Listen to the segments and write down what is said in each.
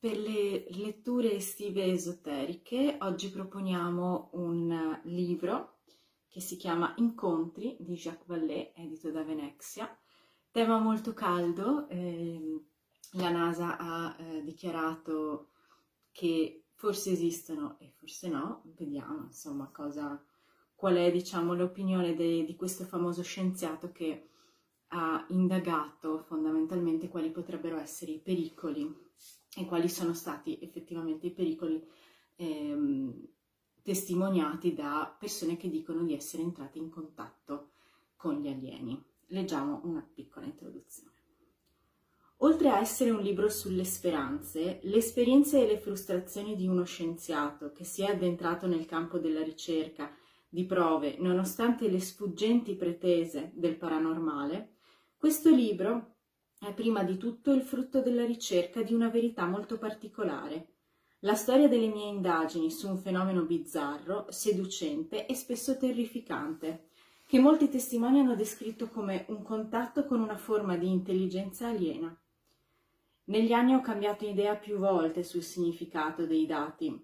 Per le letture estive esoteriche oggi proponiamo un libro che si chiama Incontri di Jacques Vallée, edito da Venezia. Tema molto caldo, eh, la NASA ha eh, dichiarato che forse esistono e forse no, vediamo insomma cosa, qual è diciamo l'opinione de, di questo famoso scienziato che ha indagato fondamentalmente quali potrebbero essere i pericoli e quali sono stati effettivamente i pericoli ehm, testimoniati da persone che dicono di essere entrate in contatto con gli alieni. Leggiamo una piccola introduzione. Oltre a essere un libro sulle speranze, le esperienze e le frustrazioni di uno scienziato che si è addentrato nel campo della ricerca di prove nonostante le sfuggenti pretese del paranormale, questo libro è prima di tutto il frutto della ricerca di una verità molto particolare. La storia delle mie indagini su un fenomeno bizzarro, seducente e spesso terrificante, che molti testimoni hanno descritto come un contatto con una forma di intelligenza aliena. Negli anni ho cambiato idea più volte sul significato dei dati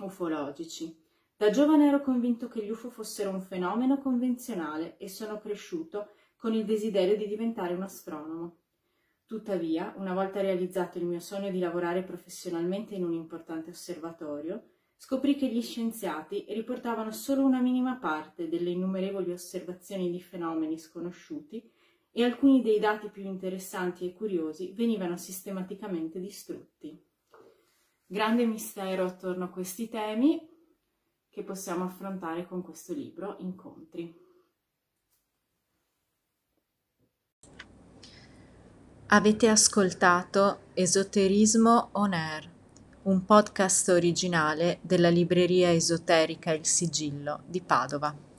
ufologici. Da giovane ero convinto che gli UFO fossero un fenomeno convenzionale e sono cresciuto con il desiderio di diventare un astronomo. Tuttavia, una volta realizzato il mio sogno di lavorare professionalmente in un importante osservatorio, scoprì che gli scienziati riportavano solo una minima parte delle innumerevoli osservazioni di fenomeni sconosciuti e alcuni dei dati più interessanti e curiosi venivano sistematicamente distrutti. Grande mistero attorno a questi temi che possiamo affrontare con questo libro, Incontri. Avete ascoltato Esoterismo On Air, un podcast originale della libreria esoterica Il Sigillo di Padova.